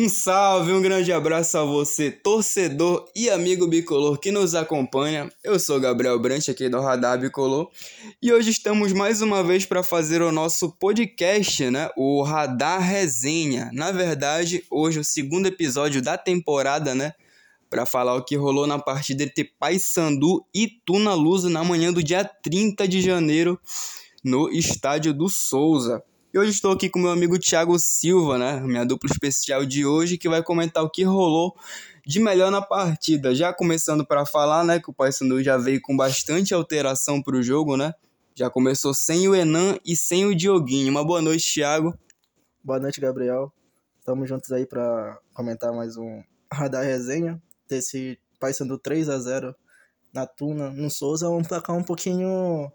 Um salve, um grande abraço a você, torcedor e amigo bicolor que nos acompanha. Eu sou Gabriel Brant, aqui do Radar Bicolor, e hoje estamos mais uma vez para fazer o nosso podcast, né? O Radar Resenha. Na verdade, hoje é o segundo episódio da temporada, né? Para falar o que rolou na partida entre Paysandu e Tuna Lusa na manhã do dia 30 de janeiro no estádio do Souza. E hoje estou aqui com meu amigo Thiago Silva, né? Minha dupla especial de hoje, que vai comentar o que rolou de melhor na partida. Já começando para falar, né, que o Paysandu já veio com bastante alteração para o jogo, né? Já começou sem o Enan e sem o Dioguinho. Uma boa noite, Thiago. Boa noite, Gabriel. Estamos juntos aí para comentar mais um Radar Resenha desse Paysandu 3 a 0 na Tuna, no Souza, um placar um pouquinho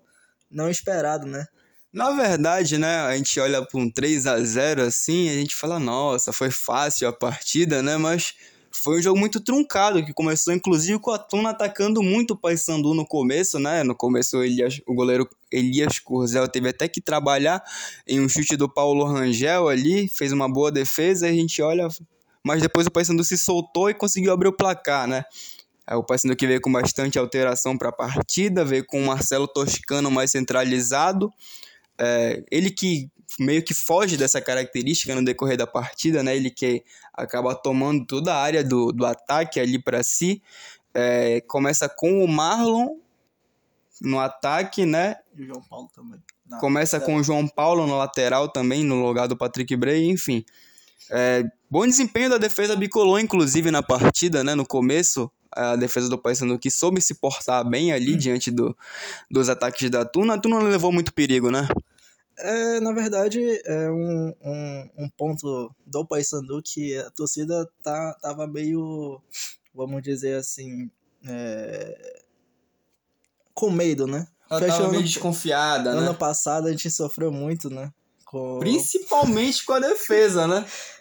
não esperado, né? Na verdade, né, a gente olha para um 3 a 0 assim, a gente fala, nossa, foi fácil a partida, né? Mas foi um jogo muito truncado, que começou inclusive com a Tuna atacando muito o Paysandu no começo, né? No começo Elias, o goleiro Elias Curzel teve até que trabalhar em um chute do Paulo Rangel ali, fez uma boa defesa, a gente olha, mas depois o Paysandu se soltou e conseguiu abrir o placar, né? O Paysandu que veio com bastante alteração para a partida, veio com o Marcelo Toscano mais centralizado, é, ele que meio que foge dessa característica no decorrer da partida, né? Ele que acaba tomando toda a área do, do ataque ali para si. É, começa com o Marlon no ataque, né? E o João Paulo também. Na começa com o João Paulo no lateral também, no lugar do Patrick Bray, enfim. É, bom desempenho da defesa bicolor, inclusive, na partida, né? No começo, a defesa do Paysandu que soube se portar bem ali hum. diante do, dos ataques da Tuna. A Tuna não levou muito perigo, né? É, na verdade, é um, um, um ponto do Paysandu que a torcida tá, tava meio, vamos dizer assim, é, com medo, né? Ela Fechou tava meio ano, desconfiada, ano né? Ano passado a gente sofreu muito, né? Com... Principalmente com a defesa, né?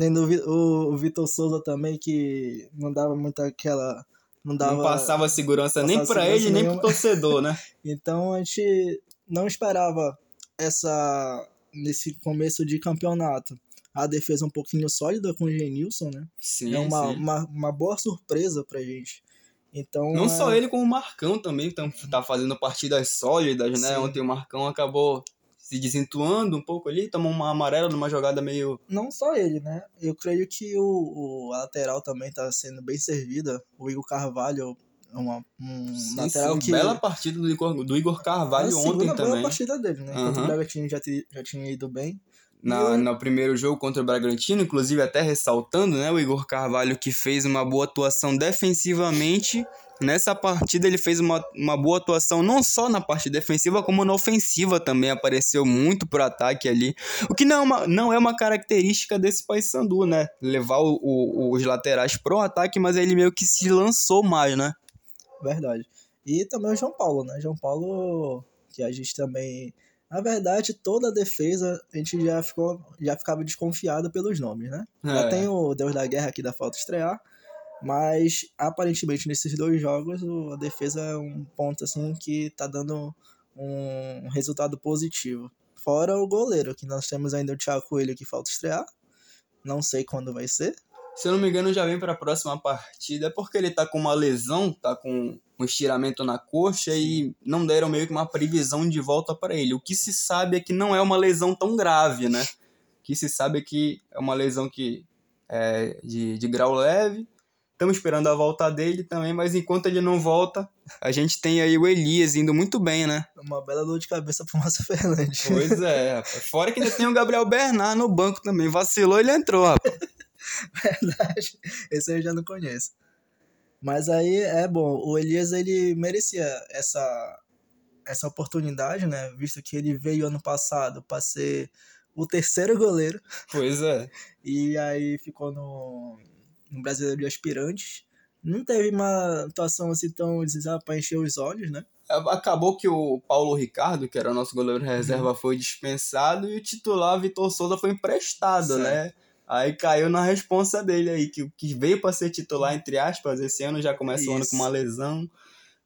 Tendo o, o Vitor Souza também, que não dava muito aquela. Não, dava, não passava segurança passava nem para ele, nem pro torcedor, né? então a gente não esperava essa nesse começo de campeonato. A defesa um pouquinho sólida com o Genilson, né? Sim, é uma, sim. uma, uma boa surpresa pra gente. Então, Não é... só ele, como o Marcão também, tá, tá fazendo partidas sólidas, né? Sim. Ontem o Marcão acabou se desentuando um pouco ali, tomou uma amarela numa jogada meio. Não só ele, né? Eu creio que o, o lateral também tá sendo bem servida. O Igor Carvalho uma, um sim, lateral sim, que. Bela partida do Igor, do Igor Carvalho é ontem também. Bela partida dele, né? Uhum. o Bragantino já, já tinha ido bem. Na, no primeiro jogo contra o Bragantino, inclusive até ressaltando, né? O Igor Carvalho que fez uma boa atuação defensivamente. Nessa partida ele fez uma, uma boa atuação não só na parte defensiva, como na ofensiva também. Apareceu muito pro ataque ali. O que não é uma, não é uma característica desse Paysandu, né? Levar o, o, os laterais pro ataque, mas ele meio que se lançou mais, né? Verdade. E também o João Paulo, né? João Paulo, que a gente também. Na verdade, toda a defesa a gente já, ficou, já ficava desconfiado pelos nomes, né? É. Já tem o Deus da Guerra aqui da falta estrear, mas aparentemente nesses dois jogos a defesa é um ponto assim que tá dando um resultado positivo. Fora o goleiro, que nós temos ainda o Thiago Coelho que falta estrear. Não sei quando vai ser, se eu não me engano, já vem para a próxima partida. É porque ele tá com uma lesão, tá com um estiramento na coxa e não deram meio que uma previsão de volta para ele. O que se sabe é que não é uma lesão tão grave, né? O que se sabe é que é uma lesão que é de, de grau leve. Estamos esperando a volta dele também, mas enquanto ele não volta, a gente tem aí o Elias indo muito bem, né? Uma bela dor de cabeça pro Márcio Fernandes. Pois é, fora que ainda tem o Gabriel Bernard no banco também. Vacilou, ele entrou, rapaz. Verdade. Esse eu já não conheço. Mas aí é bom. O Elias ele merecia essa essa oportunidade, né? Visto que ele veio ano passado para ser o terceiro goleiro. Pois é. e aí ficou no, no Brasileiro de Aspirantes. Não teve uma atuação assim tão para encher os olhos, né? Acabou que o Paulo Ricardo, que era o nosso goleiro reserva, uhum. foi dispensado e o titular Vitor Souza foi emprestado, certo. né? Aí caiu na responsa dele aí, que, que veio para ser titular, entre aspas, esse ano já começa Isso. o ano com uma lesão.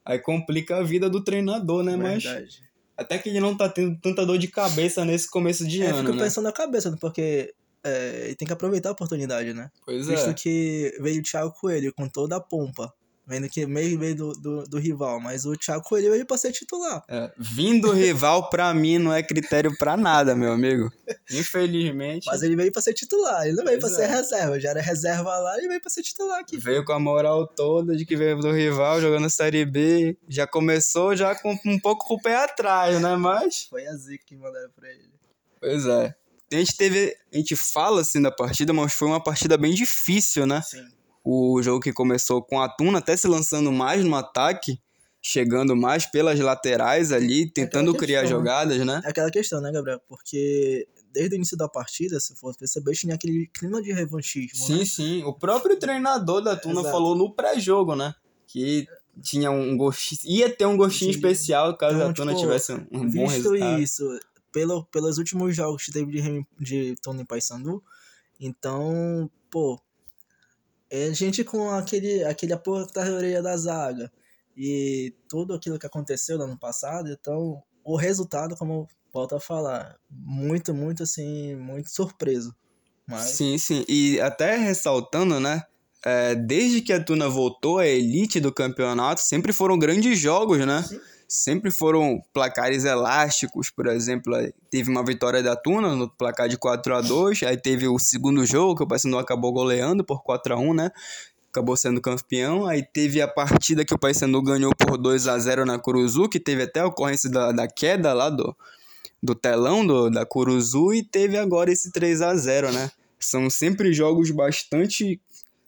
Aí complica a vida do treinador, né? Verdade. Mas até que ele não tá tendo tanta dor de cabeça nesse começo de é, ano. Eu fico né? pensando na cabeça, porque é, tem que aproveitar a oportunidade, né? Pois Visto é. que veio o Thiago Coelho com toda a pompa, vendo que meio veio do, do, do rival, mas o Thiago Coelho veio pra ser titular. É, vindo rival, pra mim, não é critério pra nada, meu amigo. Infelizmente. Mas ele veio pra ser titular, ele não veio pra Pois ser é. reserva, já era reserva lá e veio pra ser titular aqui. Veio com a moral toda de que veio do rival, jogando Série B. Já começou já com um pouco com o pé atrás, né? Mas. Foi a zica que mandaram pra ele. Pois é. A gente teve. A gente fala assim da partida, mas foi uma partida bem difícil, né? Sim. O jogo que começou com a Tuna até se lançando mais no ataque, chegando mais pelas laterais ali, tentando aquela criar questão, né? jogadas, né? É aquela questão, né, Gabriel? Porque desde o início da partida, se for perceber, tinha aquele clima de revanchismo, Sim, né? sim. O próprio treinador da Tuna Exato. falou no pré-jogo, né? Que tinha um gostinho. Ia ter um gostinho especial caso Então, a Tuna tipo, tivesse um, um bom Visto resultado. isso, pelo, pelos últimos jogos que teve de, de Tony Paysandu, então, pô, é gente com aquele, aquele apoio da orelha da zaga e tudo aquilo que aconteceu no ano passado, então o resultado, como eu volto a falar, muito, muito assim, muito surpreso. Mas, Sim, sim. E até ressaltando, né? é, desde que a Tuna voltou à elite do campeonato, sempre foram grandes jogos, né? Sim. Sempre foram placares elásticos, por exemplo, teve uma vitória da Tuna no placar de 4 a 2 aí teve o segundo jogo que o Paysandu acabou goleando por 4 a 1 né? Acabou sendo campeão, aí teve a partida que o Paysandu ganhou por 2 a 0 na Curuzu, que teve até a ocorrência da, da queda lá do, do telão do, da Curuzu e teve agora esse 3 a 0 né? São sempre jogos bastante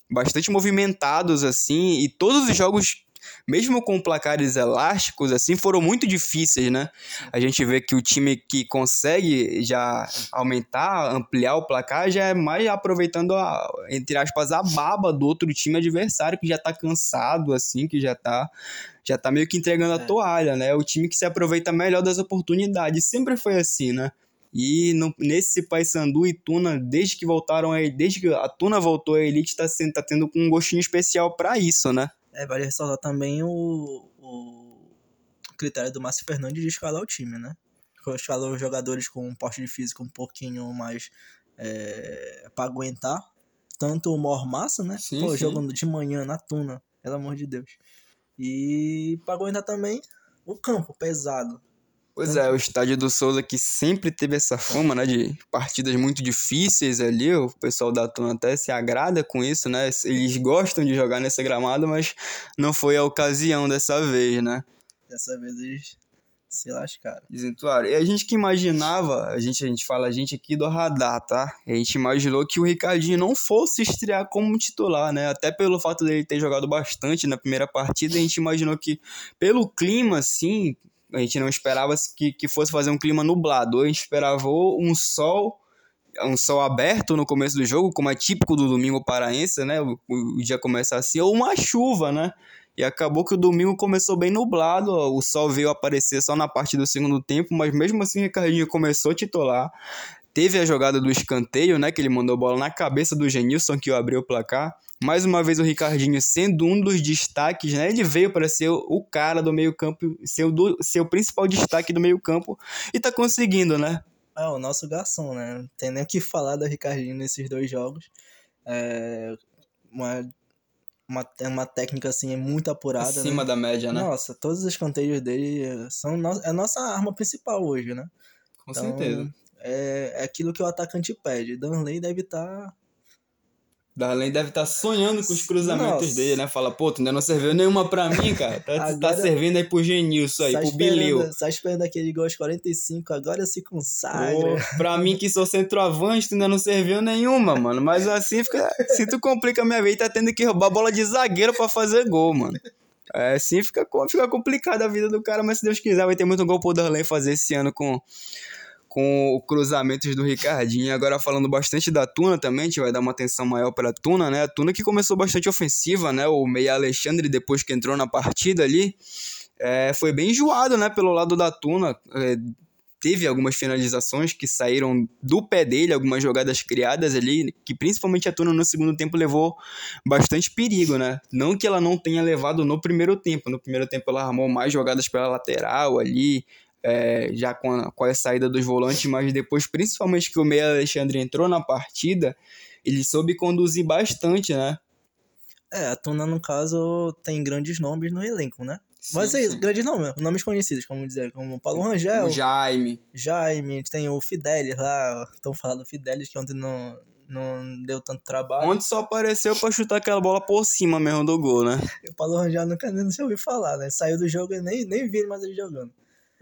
bastante movimentados assim e todos os jogos mesmo com placares elásticos assim foram muito difíceis, né? A gente vê que o time que consegue já aumentar, ampliar o placar já é mais aproveitando a, entre aspas a baba do outro time adversário que já tá cansado assim, que já tá já tá meio que entregando a É. toalha, né? O time que se aproveita melhor das oportunidades, sempre foi assim, né? E no- nesse Paysandu e Tuna, desde que voltaram aí, desde que a Tuna voltou à elite, tá, sendo, tá tendo um gostinho especial pra isso, né? É, vale ressaltar também o, o critério do Márcio Fernandes de escalar o time, né? Escalar os jogadores com um porte de físico um pouquinho mais é, para aguentar. Tanto o Mormassa, né? Sim, Pô, sim. jogando de manhã na Tuna, pelo amor de Deus. E para aguentar também o campo pesado. Pois é, o estádio do Souza que sempre teve essa fama, né, de partidas muito difíceis ali, o pessoal da Tuna até se agrada com isso, né, eles gostam de jogar nesse gramado, mas não foi a ocasião dessa vez, né. Dessa vez eles se lascaram. Desentuaram. E a gente que imaginava, a gente, a gente fala a gente aqui do radar, tá? A gente imaginou que o Ricardinho não fosse estrear como titular, né? Até pelo fato dele ter jogado bastante na primeira partida, a gente imaginou que, pelo clima, assim, a gente não esperava que, que fosse fazer um clima nublado. A gente esperava um sol, um sol aberto no começo do jogo, como é típico do domingo paraense, né? O, o dia começa assim, ou uma chuva, né? E acabou que o domingo começou bem nublado, o sol veio aparecer só na parte do segundo tempo, mas mesmo assim o Ricardinho começou a titular. Teve a jogada do escanteio, né, que ele mandou a bola na cabeça do Genilson, que abriu o placar. Mais uma vez o Ricardinho sendo um dos destaques, né, ele veio para ser o- cara do meio campo, ser o, do- o principal destaque do meio campo, e tá conseguindo, né. É, o nosso garçom, né? Não tem nem o que falar do Ricardinho nesses dois jogos. É uma, uma, é uma técnica, assim, muito apurada, Acima né? da média, né. Nossa, todos os escanteios dele são no, é a nossa arma principal hoje, né? Com Então, certeza. É, é aquilo que o atacante pede. Danley deve tá estar... Darlene deve estar sonhando com os cruzamentos Nossa. dele, né? Fala, pô, tu ainda não serviu nenhuma pra mim, cara. Tá, tá Agora- servindo aí pro Genilson aí, só pro Bileu. só esperando aquele gol aos 45, agora se consagra. Pô, pra mim que sou centroavante, tu ainda não serviu nenhuma, mano. Mas assim fica. Se tu complica a minha vida, tá tendo que roubar bola de zagueiro pra fazer gol, mano. É, assim fica, fica complicada a vida do cara, mas se Deus quiser, vai ter muito gol pro Darley fazer esse ano com, com cruzamentos do Ricardinho. Agora falando bastante da Tuna também, a gente vai dar uma atenção maior pra Tuna, né? A Tuna que começou bastante ofensiva, né? O Meia Alexandre, depois que entrou na partida ali, é, foi bem enjoado, né? Pelo lado da Tuna. É, teve algumas finalizações que saíram do pé dele, algumas jogadas criadas ali, que principalmente a Tuna no segundo tempo levou bastante perigo, né? Não que ela não tenha levado no primeiro tempo. No primeiro tempo ela armou mais jogadas pela lateral ali, é, já com a, com a saída dos volantes, mas depois, principalmente que o meia Alexandre entrou na partida, ele soube conduzir bastante, né? É, a Tuna, no caso, tem grandes nomes no elenco, né? Sim, Mas é isso, grandes nomes, nomes conhecidos, como dizer, como Paulo Rangel. O Jaime. Jaime, tem o Fidelis lá, estão falando do Fidelis, que ontem não, não deu tanto trabalho. Ontem só apareceu pra chutar aquela bola por cima mesmo do gol, né? O Paulo Rangel nunca nem se ouviu falar, né? Saiu do jogo e nem, nem vi mais ele jogando.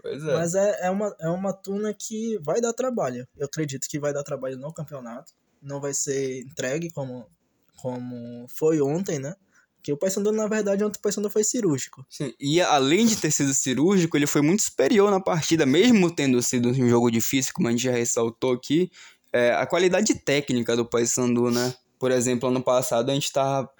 Pois é. Mas é, é, uma, é uma tuna que vai dar trabalho. Eu acredito que vai dar trabalho no campeonato. Não vai ser entregue como, como foi ontem, né? Que o Paysandu, na verdade, ontem o Paysandu foi cirúrgico. Sim, e além de ter sido cirúrgico, ele foi muito superior na partida, mesmo tendo sido um jogo difícil, como a gente já ressaltou aqui, é, a qualidade técnica do Paysandu, né? Por exemplo, ano passado a gente tava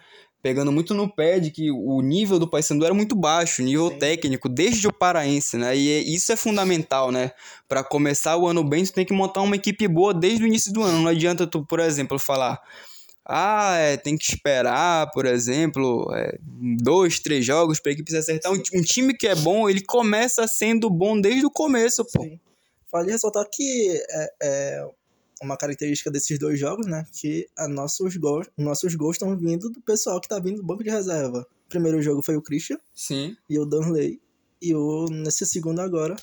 pegando muito no pé de que o nível do Paysandu era muito baixo, nível Sim. técnico, desde o paraense, né? E é, isso é fundamental, né? Para começar o ano bem, tu tem que montar uma equipe boa desde o início do ano. Não adianta tu, por exemplo, falar ah, é, tem que esperar, por exemplo, é, dois, três jogos para a equipe se acertar. Um, um, time que é bom, ele começa sendo bom desde o começo, pô. Sim. Vale ressaltar que é, é, uma característica desses dois jogos, né? Que a nossos gols, nossos gols estão vindo do pessoal que tá vindo do banco de reserva. O primeiro jogo foi o Christian. Sim. E o Danley. E o, nesse segundo agora,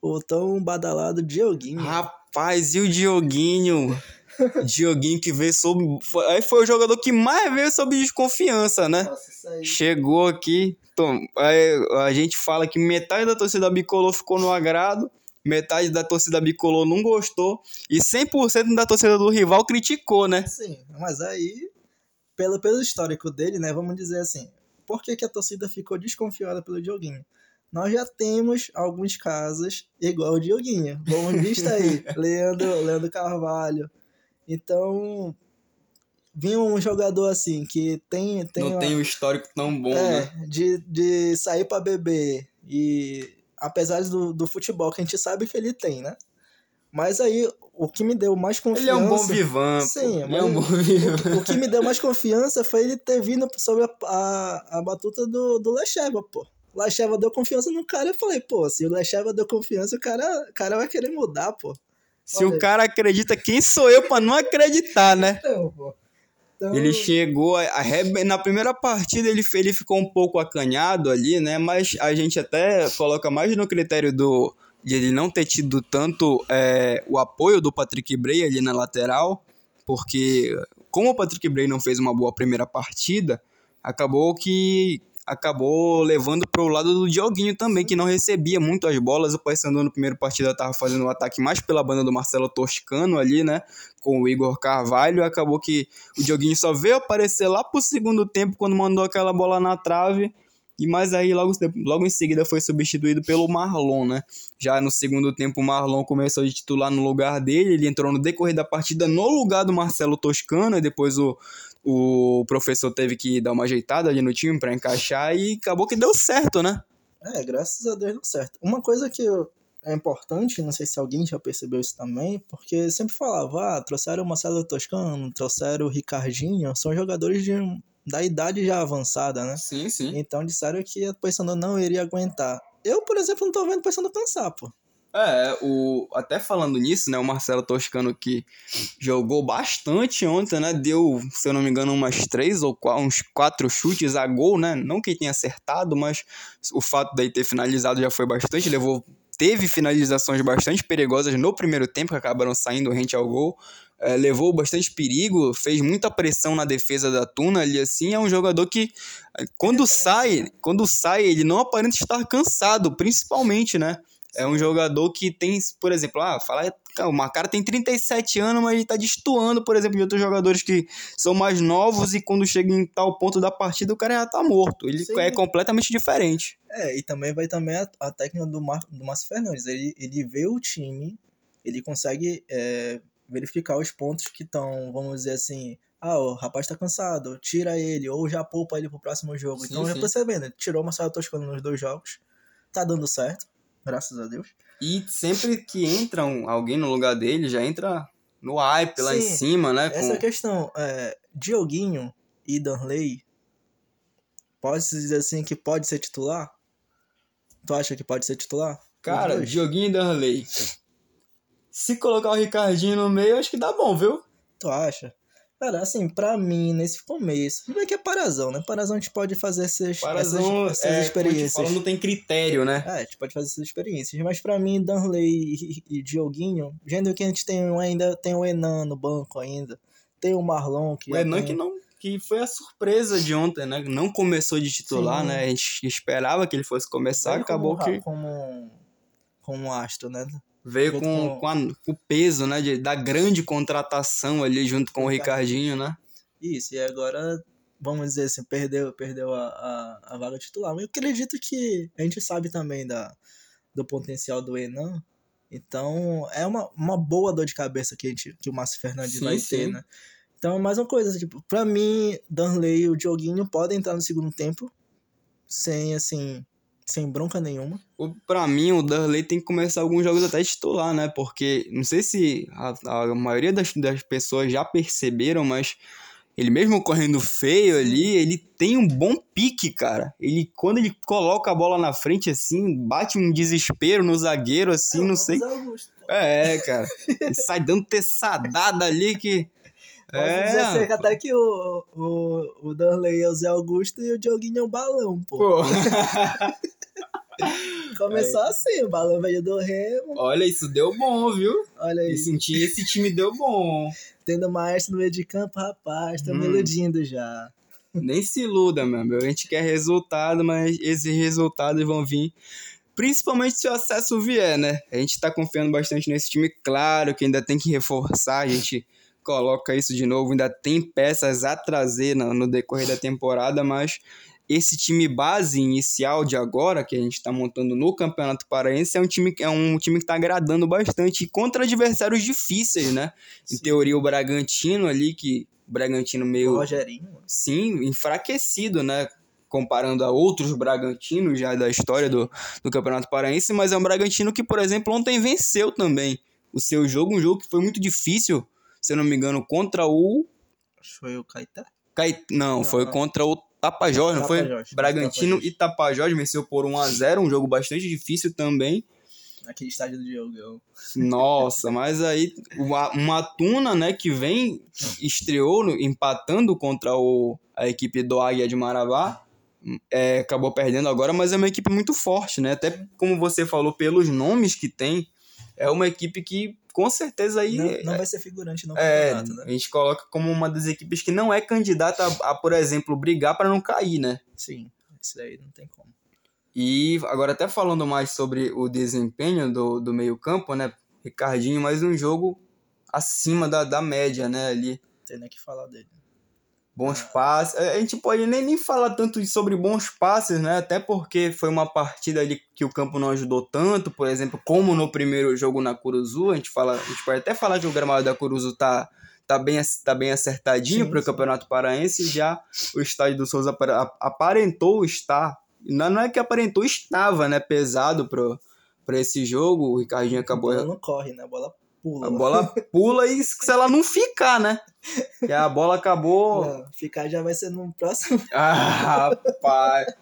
o tão badalado Dioguinho. Rapaz, e o Dioguinho? Dioguinho que veio sob. Aí foi o jogador que mais veio sob desconfiança, né? Nossa, Chegou aqui. Tom, aí a gente fala que metade da torcida bicolor ficou no agrado, metade da torcida bicolor não gostou e 100% da torcida do rival criticou, né? Sim, mas aí, pelo, pelo histórico dele, né? Vamos dizer assim, por que, que a torcida ficou desconfiada pelo Dioguinho? Nós já temos alguns casos igual o Dioguinho. Vamos visto aí, Leandro, Leandro Carvalho, então, vinha um jogador assim que tem. tem não uma, tem um histórico tão bom, é, né? De, de sair para beber. E apesar do, do futebol que a gente sabe que ele tem, né? Mas aí, o que me deu mais confiança. Ele é um bom vivan. Sim, ele é um bom vivan. O, o, que me deu mais confiança foi ele ter vindo sobre a, a, a batuta do, do Lecheva, pô. Lecheva deu confiança no cara. Eu falei, pô, se o Lecheva deu confiança, o cara, o cara vai querer mudar, pô. Se Olha. o cara acredita, quem sou eu para não acreditar, né? Então, pô. Então... Ele chegou, a, a, na primeira partida ele, ele ficou um pouco acanhado ali, né? Mas a gente até coloca mais no critério do de ele não ter tido tanto é, o apoio do Patrick Bray ali na lateral, porque como o Patrick Bray não fez uma boa primeira partida, acabou que acabou levando para o lado do Dioguinho também, que não recebia muito as bolas. O Paysandu no primeiro partido estava fazendo o um ataque mais pela banda do Marcelo Toscano ali, né? Com o Igor Carvalho. Acabou que o Dioguinho só veio aparecer lá pro segundo tempo quando mandou aquela bola na trave. E mais aí, logo, logo em seguida, foi substituído pelo Marlon, né? Já no segundo tempo, o Marlon começou a titular no lugar dele. Ele entrou no decorrer da partida no lugar do Marcelo Toscano. E depois o o professor teve que dar uma ajeitada ali no time para encaixar e acabou que deu certo, né? É, graças a Deus deu certo. Uma coisa que é importante, não sei se alguém já percebeu isso também, porque sempre falava, ah, trouxeram o Marcelo Toscano, trouxeram o Ricardinho, são jogadores de, da idade já avançada, né? Sim, sim. Então disseram que a Paysandu não iria aguentar. Eu, por exemplo, não tô vendo o Paysandu cansar, pô. É, o, até falando nisso, né, o Marcelo Toscano que jogou bastante ontem, né, deu, se eu não me engano, umas três ou quatro, uns quatro chutes a gol, né, não que tenha acertado, mas o fato de ter finalizado já foi bastante, levou, teve finalizações bastante perigosas no primeiro tempo, que acabaram saindo rente ao gol, é, levou bastante perigo, fez muita pressão na defesa da Tuna ali, assim, é um jogador que quando sai, quando sai, ele não aparenta estar cansado, principalmente, né, é um jogador que tem, por exemplo, ah, falar, o cara tem 37 anos, mas ele tá destoando, por exemplo, de outros jogadores que são mais novos e quando chega em tal ponto da partida o cara já tá morto. Ele Sim. é completamente diferente. É, e também vai também a, a técnica do, Mar, do Márcio Fernandes. Ele, ele vê o time, ele consegue é, verificar os pontos que estão, vamos dizer assim, ah, o rapaz tá cansado, tira ele, ou já poupa ele pro próximo jogo. Sim, então sim. já percebendo, tirou o Marcelo Toscano nos dois jogos, tá dando certo graças a Deus. E sempre que entra um, alguém no lugar dele, já entra no hype lá Sim, em cima, né? Essa com... questão, é, Dioguinho e Danley, pode-se dizer assim que pode ser titular? Tu acha que pode ser titular? Cara, Dioguinho e Darley. Se colocar o Ricardinho no meio, acho que dá bom, viu? Tu acha? Cara, assim, pra mim, nesse começo, como é que é Parazão, né? Parazão a gente pode fazer essas, Parazão, essas, essas é, experiências. Fala, não tem critério, né? É, a gente pode fazer essas experiências. Mas pra mim, Danley e, e Dioguinho, vendo que a gente tem ainda tem o Enan no banco ainda, tem o Marlon que. O Enan tem... que não. Que foi a surpresa de ontem, né? Não começou de titular, Sim. né? A gente esperava que ele fosse começar, acabou como, que. Como, como um astro, né? Veio com, com, a, com, o peso, né, de, da grande contratação ali junto com o Ricardinho, né? Isso, e agora, vamos dizer assim, perdeu, perdeu a, a, a vaga titular. Mas eu acredito que a gente sabe também da, do potencial do Enan. Então, é uma, uma boa dor de cabeça que, a gente, que o Márcio Fernandes sim, vai sim. ter, né? Então, mais uma coisa, tipo, pra mim, Danley e o Dioguinho podem entrar no segundo tempo sem, assim, sem bronca nenhuma. Para mim, o Darley tem que começar alguns jogos até titular, né? Porque não sei se a, a maioria das, das pessoas já perceberam, mas ele mesmo correndo feio ali, ele tem um bom pique, cara. Ele quando ele coloca a bola na frente assim, bate um desespero no zagueiro assim, é, não sei. Augusto, é, cara. Ele sai dando teçadada ali que é. dizer assim, até que o, o, o Danley é o Zé Augusto e o Dioguinho é o balão, pô. pô. Começou Aí. assim, o balão veio do Remo. Olha, isso deu bom, viu? Olha aí. Esse, esse time deu bom. Tendo maestro no meio de campo, rapaz, tô hum. me iludindo já. Nem se iluda, meu amigo. A gente quer resultado, mas esses resultados vão vir principalmente se o acesso vier, né? A gente tá confiando bastante nesse time, claro que ainda tem que reforçar, a gente coloca isso de novo, ainda tem peças a trazer no, no decorrer da temporada, mas esse time base inicial de agora, que a gente está montando no Campeonato Paraense, é um time, é um time que está agradando bastante contra adversários difíceis, né? Sim. Em teoria, o Bragantino ali, que o Bragantino meio. O Rogerinho. Sim, enfraquecido, né? Comparando a outros Bragantinos já da história do, do Campeonato Paraense, mas é um Bragantino que, por exemplo, ontem venceu também o seu jogo, um jogo que foi muito difícil, se eu não me engano, contra o. Foi o Caetá? Cait... Não, não, foi não. contra o Tapajós, não foi? Tapajós, Bragantino Tapajós. e Tapajós venceu por 1 a 0 um jogo bastante difícil também. Aquele estádio do Diogão. Nossa, mas aí uma Tuna, né, que vem, estreou empatando contra o, a equipe do Águia de Marabá, é, acabou perdendo agora, mas é uma equipe muito forte, né? Até como você falou, pelos nomes que tem, é uma equipe que com certeza aí. Não, não vai ser figurante no é, campeonato, né? A gente coloca como uma das equipes que não é candidata a, a por exemplo, brigar para não cair, né? Sim, isso aí não tem como. E agora, até falando mais sobre o desempenho do, do meio-campo, né? Ricardinho, mais um jogo acima da, da média, né? Ali. Tem nem que falar dele bons passes. A gente pode nem, nem falar tanto sobre bons passes, né? Até porque foi uma partida ali que o campo não ajudou tanto, por exemplo, como no primeiro jogo na Curuzu. A gente, fala, a gente pode até falar que o gramado da Curuzu tá, tá, bem, tá bem acertadinho para o Campeonato Paraense. Já o estádio do Souza aparentou estar. Não é que aparentou, estava, né? Pesado para esse jogo. O Ricardinho acabou. A bola não corre, né? A bola pula. A bola pula e se ela não ficar, né? E a bola acabou. Não, ficar já vai ser no próximo. Ah, rapaz.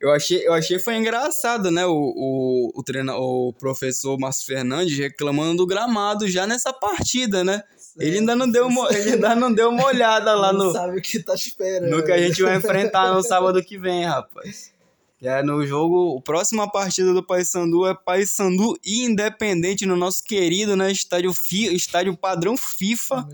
Eu achei, eu achei foi engraçado, né? O, o, o, treina, o professor Márcio Fernandes reclamando do gramado já nessa partida, né? Certo, ele ainda não deu uma, ele ainda não deu uma olhada lá não no. sabe o que tá esperando. No que a gente vai enfrentar no sábado que vem, rapaz. É no jogo, a próxima partida do Paysandu é Paysandu e Independente no nosso querido, né, estádio, fi, estádio padrão FIFA,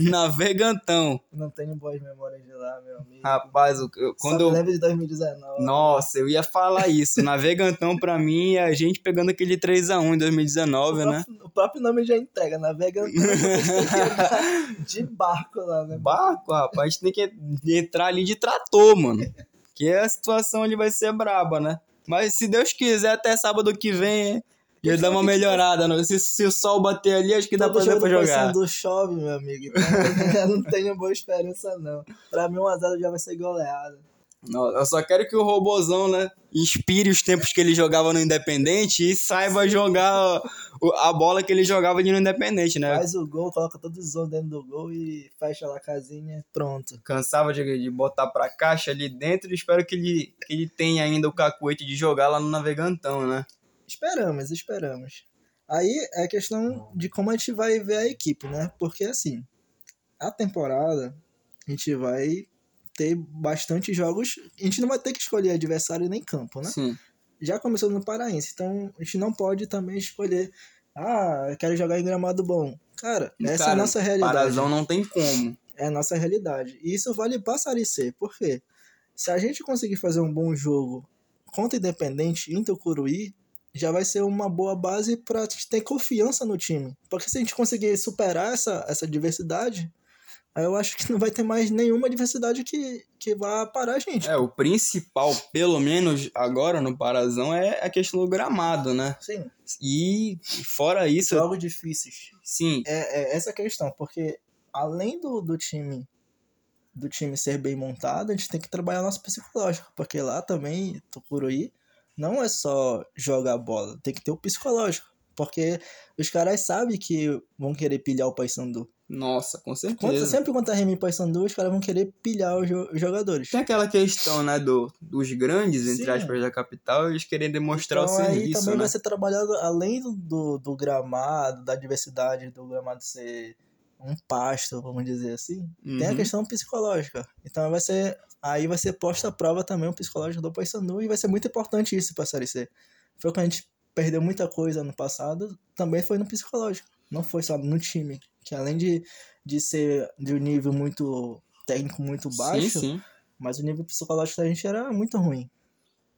na Vegantão. Não tenho boas memórias de lá, meu amigo. Rapaz, eu, quando Só eu lembro de 2019. Nossa, eu ia falar isso. Na Vegantão pra mim é a gente pegando aquele 3 a 1 em 2019, o né? Próprio, o próprio nome já entrega, na Vegantão. de barco lá, né? Barco, rapaz, a gente tem que entrar ali de trator, mano. Que a situação ali vai ser braba, né? Mas se Deus quiser, até sábado que vem, já dá uma melhorada. Não? Se, se o sol bater ali, acho que dá pra, dá pra jogar. do chove, meu amigo. Então, eu não tenho boa esperança, não. Pra mim, um azar já vai ser goleada. Eu só quero que o robozão, né, inspire os tempos que ele jogava no Independente e saiba jogar a bola que ele jogava de no Independente, né? Faz o gol, coloca todos os zones dentro do gol e fecha lá a casinha, pronto. Cansava de, de botar pra caixa ali dentro e espero que ele, que ele tenha ainda o cacuete de jogar lá no Navegantão, né? Esperamos, esperamos. Aí é questão de como a gente vai ver a equipe, né? Porque assim, a temporada a gente vai ter bastante jogos. A gente não vai ter que escolher adversário nem campo, né? Sim. Já começou no Paraense, então a gente não pode também escolher. Ah, eu quero jogar em gramado bom. Cara, essa Cara, é a nossa realidade. Parazão não tem como. É a nossa realidade. E isso vale para Série C. Por quê? Se a gente conseguir fazer um bom jogo contra Independente em Tucuruí, já vai ser uma boa base para gente ter confiança no time. Porque se a gente conseguir superar essa, essa diversidade, aí eu acho que não vai ter mais nenhuma diversidade que, que vá parar a gente. É, o principal, pelo menos agora no Parazão, é a questão do gramado, né? Sim, E fora isso, jogos difíceis. sim, É, é essa a questão, porque além do, do time do time ser bem montado, a gente tem que trabalhar nosso psicológico, porque lá também, Tucuruí, não é só jogar bola, tem que ter o psicológico, porque os caras sabem que vão querer pilhar o Paysandu. Nossa, com Quando, certeza. sempre quando tá Remy e Paysandu, os caras vão querer pilhar os, jo- jogadores. Tem aquela questão, né, do, dos grandes, entre Sim. aspas, da capital, eles querem demonstrar Então o aí serviço, também né? vai ser trabalhado além do- do, do gramado, da diversidade do gramado ser um pasto, vamos dizer assim. Tem a Uhum. questão psicológica. Então vai ser. Aí vai ser posta à prova também o psicológico do Paysandu e vai ser muito importante isso pra Série C. Foi quando a gente perdeu muita coisa no passado, também foi no psicológico. Não foi só no time. Que além de, de ser de um nível muito técnico muito baixo, Sim, sim. mas o nível psicológico da gente era muito ruim.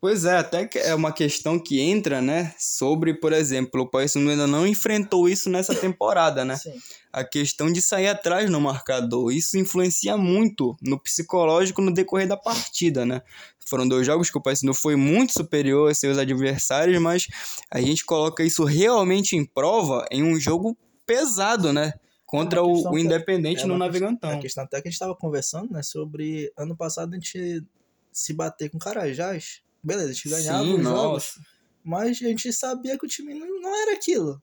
Pois é, até que é uma questão que entra, né, sobre, por exemplo, o Paysandu ainda não enfrentou isso nessa temporada, né? Sim. A questão de sair atrás no marcador. Isso influencia muito no psicológico no decorrer da partida, né? Foram dois jogos que o Paysandu foi muito superior a seus adversários, mas a gente coloca isso realmente em prova em um jogo pesado, né? Contra É o, o que- Independente é no Navegantão. A questão até que a gente estava conversando, né, sobre ano passado a gente se bater com Carajás. Beleza, a gente ganhava Sim, os jogos, mas a gente sabia que o time não, não era aquilo.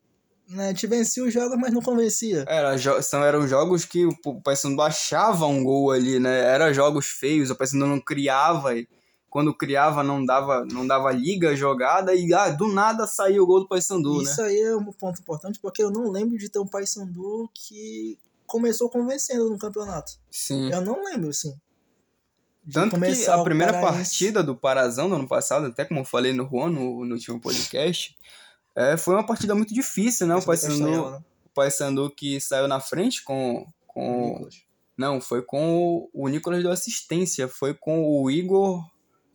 Né? A gente vencia os jogos, mas não convencia. Era, são, eram jogos que o, Paysandu achava um gol ali, né? Era jogos feios, o Paysandu não criava e quando criava não dava, não dava liga a jogada e ah, do nada saiu o gol do Paysandu, né? Isso aí é um ponto importante, porque eu não lembro de ter um Paysandu que começou convencendo no campeonato. Sim. Eu não lembro, assim. De Tanto que a primeira partida do Parazão do ano passado, até como eu falei no Juan, no, no último podcast, é, foi uma partida muito difícil, né? O Paysandu, né? o Paysandu que saiu na frente com... com. Não, foi com o, o Nicolas deu assistência, foi com o Igor,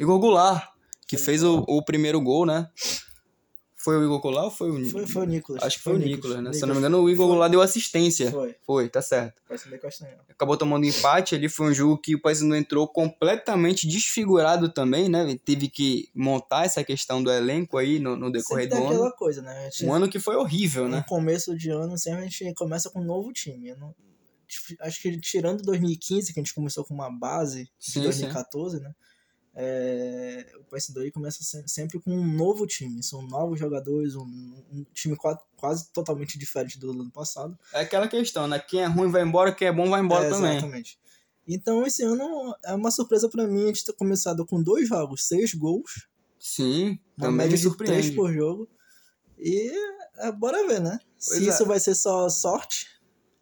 Igor Goulart, que fez o, o primeiro gol, né? Foi o Igor Goulart ou foi o Foi, foi o Nicolas. Acho que foi o Nicolas, né? Se eu não me Nicolas. engano, o Igor Foi. Goulart deu assistência. Foi, Foi, tá certo. Castanhal. Acabou tomando empate ali, foi um jogo que o Paysandu entrou completamente desfigurado também, né? Ele Teve que montar essa questão do elenco aí no, no decorrer Sempre do ano. aquela coisa, né? Gente Um ano que foi horrível, no né? começo de ano, sempre a gente começa com um novo time. Não- acho que tirando 2015, que a gente começou com uma base de Sim, 2014, né? É, o PS2 começa se- sempre com um novo time. São novos jogadores, um, um time quase, quase totalmente diferente do ano passado. É aquela questão, né? Quem é ruim vai embora, quem é bom vai embora É, também. Exatamente. Então, esse ano é uma surpresa pra mim a gente ter começado com dois jogos, seis gols, Sim, uma também média de três por jogo. E é, bora ver, né? Se Pois é. isso vai ser só sorte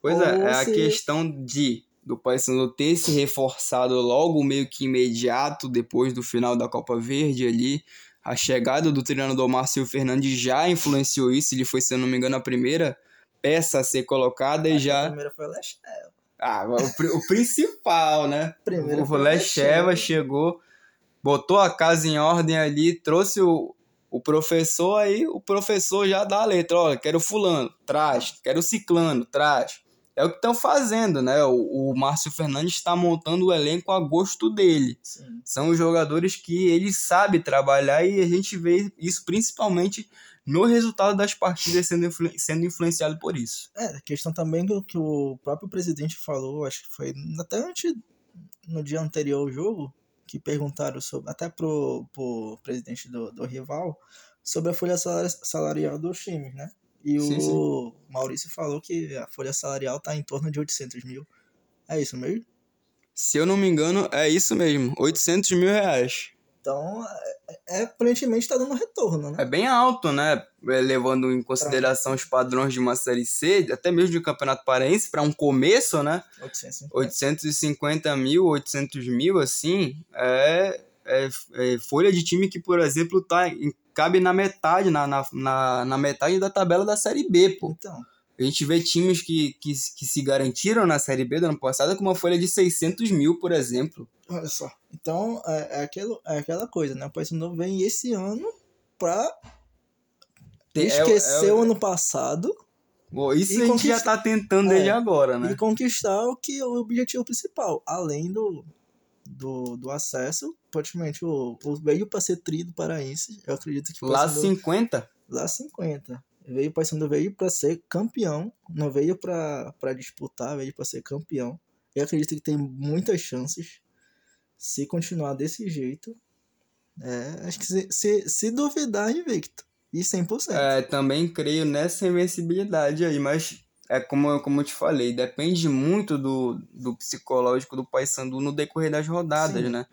Pois é, é a se- questão de do Paysandu ter se reforçado logo meio que imediato depois do final da Copa Verde ali. A chegada do treinador Márcio Fernandes já influenciou isso, ele foi, se eu não me engano, a primeira peça a ser colocada e que A já... primeira foi o Leste. Ah, o, o principal, né? Primeiro o Lecheva Lecheva. chegou, botou a casa em ordem ali, trouxe o, o professor, aí o professor já dá a letra, olha, quero fulano, traz, quero ciclano, traz. É o que estão fazendo, né? O, o Márcio Fernandes está montando o elenco a gosto dele. Sim. São os jogadores que ele sabe trabalhar e a gente vê isso principalmente no resultado das partidas sendo, influ- sendo influenciado por isso. É, a questão também que, o- que o próprio presidente falou, acho que foi até antes, no dia anterior ao jogo, que perguntaram sobre, até pro, pro presidente do, do rival, sobre a folha salari- salarial dos times, né? E Sim, o Maurício falou que a folha salarial tá em torno de 800 mil. É isso mesmo? Se eu não me engano, é isso mesmo, 800 mil reais. Então, é, é, aparentemente está dando retorno, né? É bem alto, né? É, levando em consideração os padrões de uma Série C, até mesmo de um Campeonato Paraense, para um começo, né? 850. 850 mil, 800 mil, assim, é, é, é, folha de time que, por exemplo, tá, cabe na metade, na, na, na, metade da tabela da Série B, pô. Então... A gente vê times que, que, que se garantiram na Série B do ano passado com uma folha de 600 mil, por exemplo. Olha só. Então, é, é, aquilo, é aquela coisa, né? O Paysandu vem esse ano pra é esquecer é, é, o ano passado. Bom, isso a gente já tá tentando desde é, agora, né? E conquistar o que é o objetivo principal. Além do, do, do acesso, praticamente o, o veio para ser tri do paraense. Eu acredito que Lá 50? Lá 50 veio o Paysandu veio para ser campeão, não veio para disputar, veio para ser campeão. Eu acredito que tem muitas chances se continuar desse jeito. É, acho que se, se, se duvidar, invicto. E 100%. É, também creio nessa invencibilidade aí, mas é como, como eu te falei, depende muito do, do psicológico do Paysandu no decorrer das rodadas, Sim. né?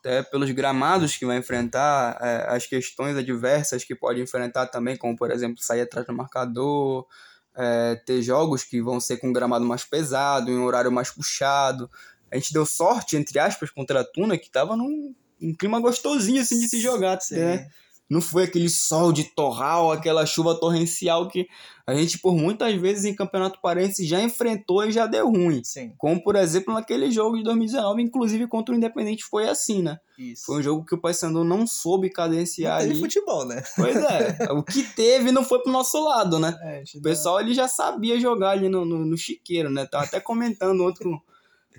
Até pelos gramados que vai enfrentar, é, as questões adversas que pode enfrentar também, como por exemplo sair atrás do marcador, é, ter jogos que vão ser com um gramado mais pesado, em um horário mais puxado. A gente deu sorte, entre aspas, contra a Tuna, que estava num, num clima gostosinho assim de se jogar. Sim. Não foi aquele sol de torral, aquela chuva torrencial que a gente, por muitas vezes, em Campeonato Parense já enfrentou e já deu ruim. Sim. Como, por exemplo, naquele jogo de 2019, inclusive contra o Independente foi assim, né? Isso. Foi um jogo que o Paysandu não soube cadenciar não futebol, né? Pois é. o que teve não foi pro nosso lado, né? É, o pessoal ele já sabia jogar ali no, no, no chiqueiro, né? Tava até comentando outro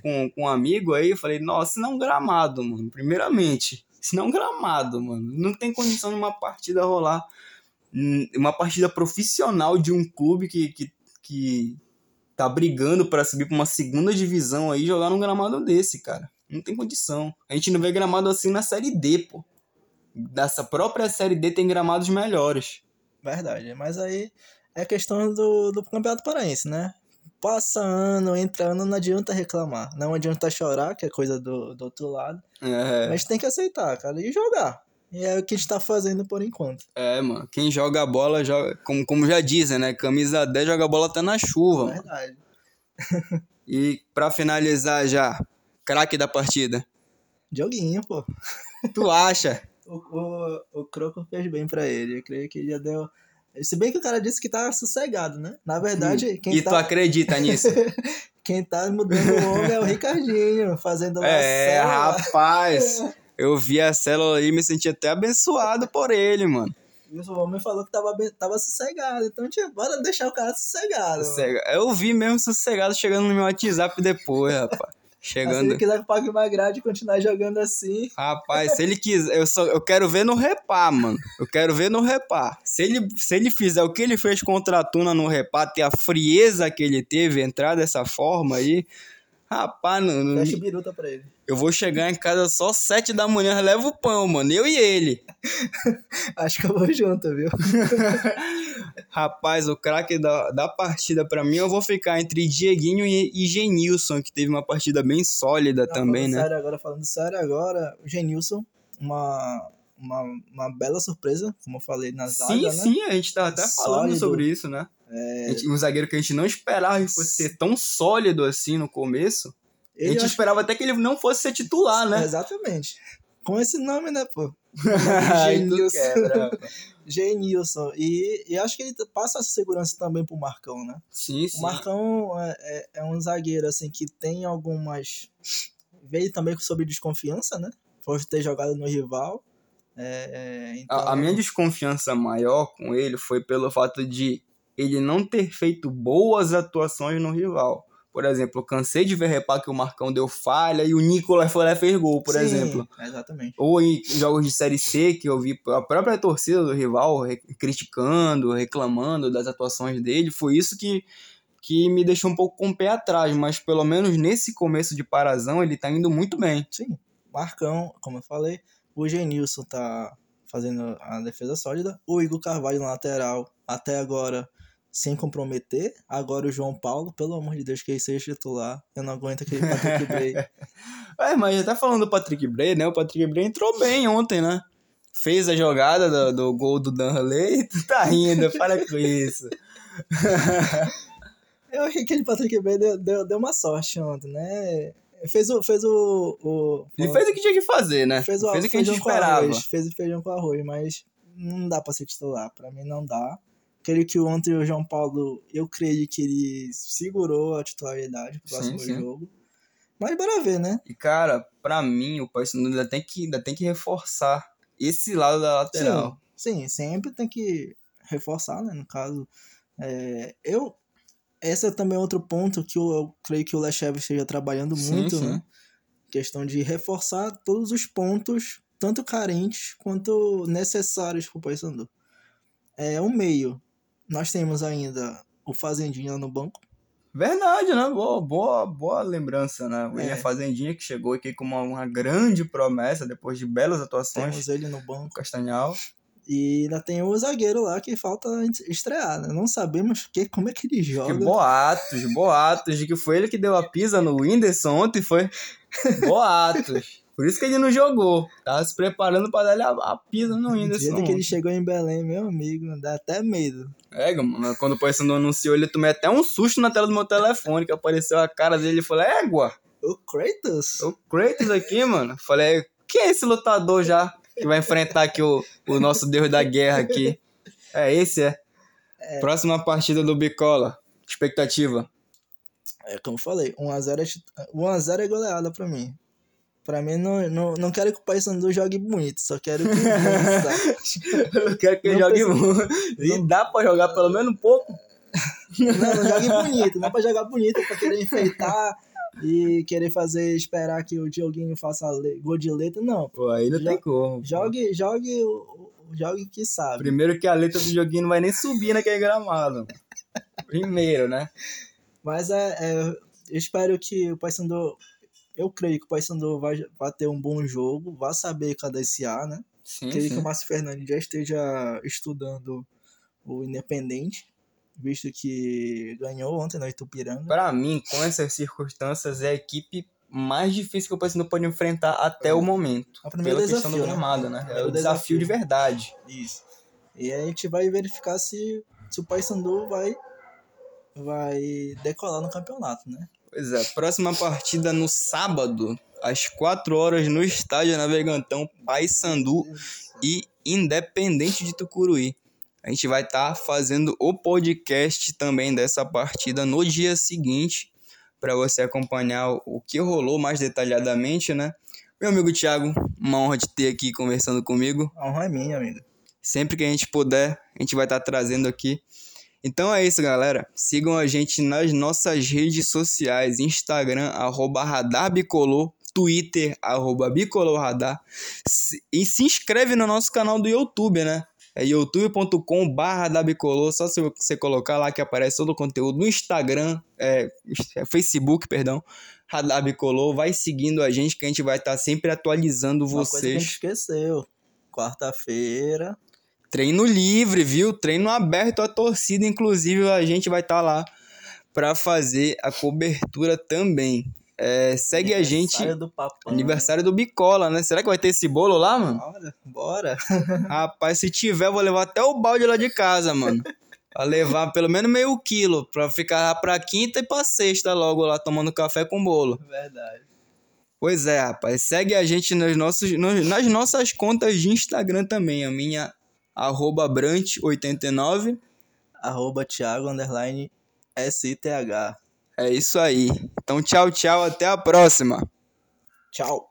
com, com um amigo aí, eu falei, nossa, não gramado, mano, primeiramente se não gramado, mano. Não tem condição de uma partida rolar. Hum, uma partida profissional de um clube que, que, que tá brigando para subir pra uma segunda divisão aí jogar num gramado desse, cara. Não tem condição. A gente não vê gramado assim na Série D, pô. Dessa própria Série D tem gramados melhores. Verdade, mas aí é questão do, do Campeonato Paraense, né? Passa ano, entra ano, não adianta reclamar. Não adianta chorar, que é coisa do, do outro lado. É. Mas tem que aceitar, cara, e jogar. E é o que a gente tá fazendo por enquanto. É, mano. Quem joga bola, joga, como, como já dizem, né? Camisa 10 joga bola até na chuva. Verdade. e pra finalizar já, craque da partida. Joguinho, pô. Tu acha? o, o, o Croco fez bem pra ele. Eu creio que já deu se bem que o cara disse que tá sossegado, né? Na verdade, hum. quem e tá... tu acredita nisso? quem tá mudando o homem é o Ricardinho, fazendo uma É, célula. rapaz. eu vi a célula aí e me senti até abençoado por ele, mano. E o homem falou que tava, tava sossegado. Então, tinha, bora deixar o cara sossegado. Sossega. Eu vi mesmo sossegado chegando no meu WhatsApp depois, rapaz. Chegando. se ele quiser que pague uma grade e continuar jogando assim. Rapaz, se ele quiser, eu, só, eu quero ver no repar, mano. Eu quero ver no repar. Se ele, se ele fizer o que ele fez contra a Tuna no repar, ter a frieza que ele teve, entrar dessa forma aí. Rapaz, não. não Fecha biruta pra ele. Eu vou chegar em casa só sete da manhã, levo o pão, mano. Eu e ele. Acho que eu vou junto, viu? Rapaz, o craque da, da partida para mim, eu vou ficar entre Dieguinho e, e Genilson, que teve uma partida bem sólida tá, também, né? Sério agora, falando sério agora, o Genilson, uma, uma, uma bela surpresa, como eu falei na zaga, Sim, né? sim, a gente tá até falando sólido. sobre isso, né? É... Gente, um zagueiro que a gente não esperava que fosse ser tão sólido assim no começo. Ele a gente esperava até que ele não fosse ser titular, né? Exatamente. Com esse nome, né, pô? Genilson. Genilson. E, e acho que ele passa essa segurança também pro Marcão, né? Sim, sim. O Marcão é, é, é um zagueiro, assim, que tem algumas. Veio também sobre desconfiança, né? Por ter jogado no rival. É, então... a, a minha desconfiança maior com ele foi pelo fato de ele não ter feito boas atuações no rival. Por exemplo, eu cansei de ver repar que o Marcão deu falha e o Nicolas foi lá e fez gol, por Sim, exemplo. Exatamente. Ou em jogos de Série C, que eu vi a própria torcida do rival criticando, reclamando das atuações dele. Foi isso que, que me deixou um pouco com o pé atrás, mas pelo menos nesse começo de parazão ele tá indo muito bem. Sim, Marcão, como eu falei, o Genilson tá fazendo a defesa sólida, o Igor Carvalho na lateral, até agora sem comprometer. Agora o João Paulo, pelo amor de Deus, que ele seja titular. Eu não aguento aquele Patrick Bray. é, mas já tá falando do Patrick Bray, né? O Patrick Bray entrou bem ontem, né? Fez a jogada do, do gol do Danley tu tá rindo, para com isso. Eu achei que aquele Patrick Bray deu, deu, deu uma sorte ontem, né? Fez o. Fez o, o Ele fez o que tinha que fazer, né? Fez o, fez o que a gente esperava. Arroz, fez o feijão com arroz, mas não dá pra ser titular. Pra mim não dá. Creio que ontem o João Paulo, eu creio que ele segurou a titularidade pro próximo sim, sim. jogo. Mas bora ver, né? E cara, pra mim, o Paysandu ainda tem que, ainda tem que reforçar esse lado da lateral. Sim, sim sempre tem que reforçar, né? No caso, é, eu esse é também outro ponto que eu, eu creio que o Lechev esteja trabalhando muito, sim, né? Questão de reforçar todos os pontos, tanto carentes quanto necessários para o Paysandu. É o meio. Nós temos ainda o Fazendinha no banco. Verdade, né? Boa, boa, boa lembrança, né? O é. Fazendinha que chegou aqui com uma, uma grande promessa depois de belas atuações. Temos ele no banco. Castanhal. E ainda tem o zagueiro lá que falta estrear, né? Não sabemos que, como é que ele joga. Que boatos, boatos de que foi ele que deu a pisa no Whindersson ontem, foi? Boatos. Por isso que ele não jogou. Tava se preparando para dar a, a pisa no Whindersson. Do jeito que ele chegou em Belém, meu amigo, dá até medo. É, mano, quando o Paysandu anunciou, ele tomei até um susto na tela do meu telefone, que apareceu a cara dele e falou, égua. O Kratos? O Kratos aqui, mano. Falei, quem é esse lutador já? que vai enfrentar aqui o, o nosso deus da guerra aqui. É, esse é. é. Próxima partida do Bicola. Expectativa. É como eu falei, 1x0 é, 1x0 é goleada pra mim. Pra mim, não, não, não quero que o Paysandu jogue bonito, só quero que Eu quero que ele jogue muito. E dá pra jogar pelo menos um pouco. Não, não jogue bonito, não é pra jogar bonito, é pra querer enfeitar e querer fazer, esperar que o Dioguinho faça gol de letra, não. Pô, aí não tem como. Jogue, jogue, jogue que sabe. Primeiro que a letra do joguinho não vai nem subir naquele gramado. Primeiro, né? Mas é, é, eu espero que o Paysandu, eu creio que o Paysandu vai, vai ter um bom jogo, vai saber cadenciar, né? Sim, creio sim. que o Márcio Fernandes já esteja estudando o Independente visto que ganhou ontem no Itupiranga. Para mim, com essas circunstâncias, é a equipe mais difícil que o Paysandu pode enfrentar até é. o momento. A primeira pela desafio, questão do né? gramado, né? É, é o desafio, desafio de verdade. Isso. E a gente vai verificar se, se o Paysandu vai vai decolar no campeonato, né? Pois é, próxima partida no sábado, às 4 horas no estádio Navegantão, Paysandu e Independente de Tucuruí a gente vai estar tá fazendo o podcast também dessa partida no dia seguinte, para você acompanhar o que rolou mais detalhadamente, né? Meu amigo Thiago, uma honra de ter aqui conversando comigo. A honra é minha, amigo. Sempre que a gente puder, a gente vai estar tá trazendo aqui. Então é isso, galera. Sigam a gente nas nossas redes sociais: Instagram, arroba Radarbicolor, Twitter, arroba Bicolorradar. E se inscreve no nosso canal do YouTube, né? é youtube.com barra Dabicolor, só se você colocar lá que aparece todo o conteúdo no Instagram, é, é Facebook, perdão, Radabicolor, vai seguindo a gente que a gente vai estar tá sempre atualizando Uma vocês. Coisa que a gente esqueceu, quarta-feira. Treino livre, viu? Treino aberto à torcida, inclusive a gente vai estar tá lá para fazer a cobertura também. É, segue a gente. Aniversário do papai. Aniversário do Bicola, né? Será que vai ter esse bolo lá, mano? Bora, bora. Rapaz, se tiver, eu vou levar até o balde lá de casa, mano. Pra levar pelo menos meio quilo, pra ficar pra quinta e pra sexta logo lá tomando café com bolo. Verdade. Pois é, rapaz. Segue a gente nos nossos, nos, nas nossas contas de Instagram também. A minha, arroba Brant89. Arroba Thiago, underline, SITH. É isso aí. Então, tchau, tchau. Até a próxima. Tchau.